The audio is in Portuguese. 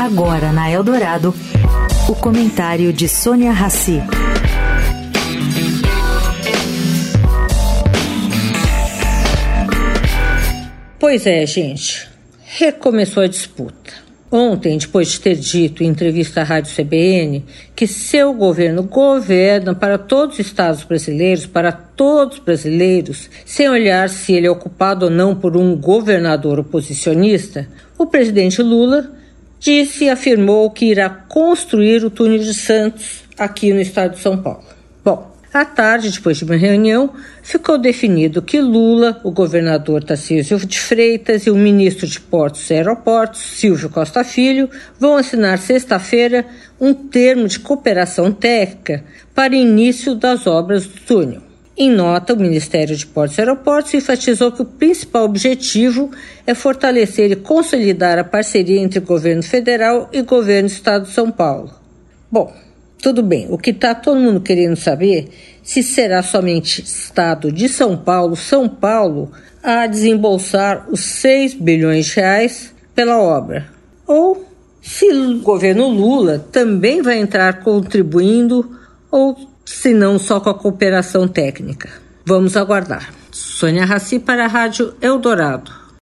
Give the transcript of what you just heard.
Agora na Eldorado, o comentário de Sônia Rassi. Pois é, gente. Recomeçou a disputa. Ontem, depois de ter dito em entrevista à Rádio CBN que seu governo governa para todos os estados brasileiros, para todos os brasileiros, sem olhar se ele é ocupado ou não por um governador oposicionista, o presidente Lula disse e afirmou que irá construir o túnel de Santos aqui no estado de São Paulo. Bom, à tarde, depois de uma reunião, ficou definido que Lula, o governador Tarcísio de Freitas e o ministro de Portos e Aeroportos, Silvio Costa Filho, vão assinar sexta-feira um termo de cooperação técnica para início das obras do túnel. Em nota, o Ministério de Portos e Aeroportos enfatizou que o principal objetivo é fortalecer e consolidar a parceria entre governo federal e governo do estado de São Paulo. Bom, tudo bem, o que está todo mundo querendo saber se será somente Estado de São Paulo, São Paulo, a desembolsar os 6 bilhões de reais pela obra. Ou se o governo Lula também vai entrar contribuindo, ou se não só com a cooperação técnica. Vamos aguardar. Sônia Raci para a Rádio Eldorado.